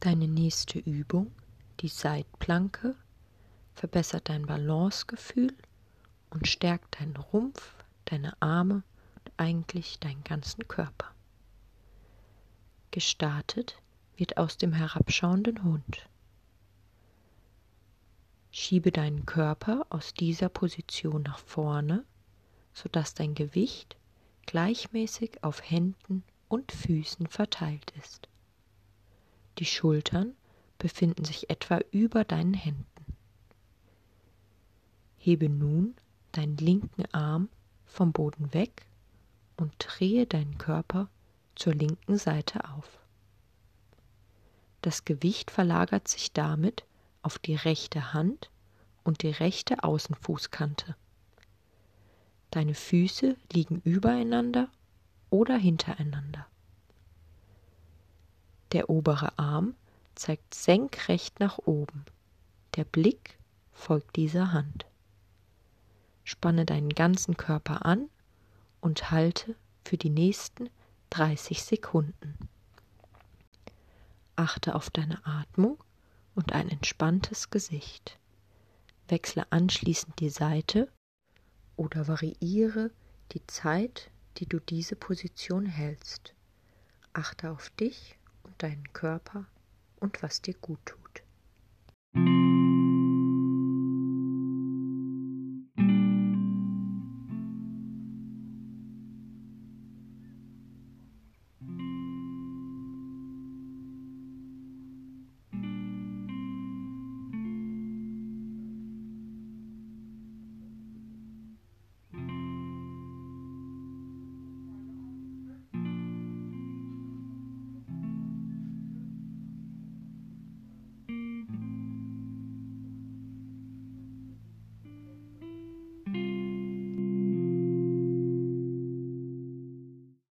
Deine nächste Übung, die Seitplanke, verbessert dein Balancegefühl und stärkt deinen Rumpf, deine Arme und eigentlich deinen ganzen Körper. Gestartet wird aus dem herabschauenden Hund. Schiebe deinen Körper aus dieser Position nach vorne, sodass dein Gewicht gleichmäßig auf Händen und Füßen verteilt ist. Die Schultern befinden sich etwa über deinen Händen. Hebe nun deinen linken Arm vom Boden weg und drehe deinen Körper zur linken Seite auf. Das Gewicht verlagert sich damit auf die rechte Hand und die rechte Außenfußkante. Deine Füße liegen übereinander oder hintereinander. Der obere Arm zeigt senkrecht nach oben. Der Blick folgt dieser Hand. Spanne deinen ganzen Körper an und halte für die nächsten 30 Sekunden. Achte auf deine Atmung und ein entspanntes Gesicht. Wechsle anschließend die Seite oder variiere die Zeit, die du diese Position hältst. Achte auf dich deinen Körper und was dir gut tut.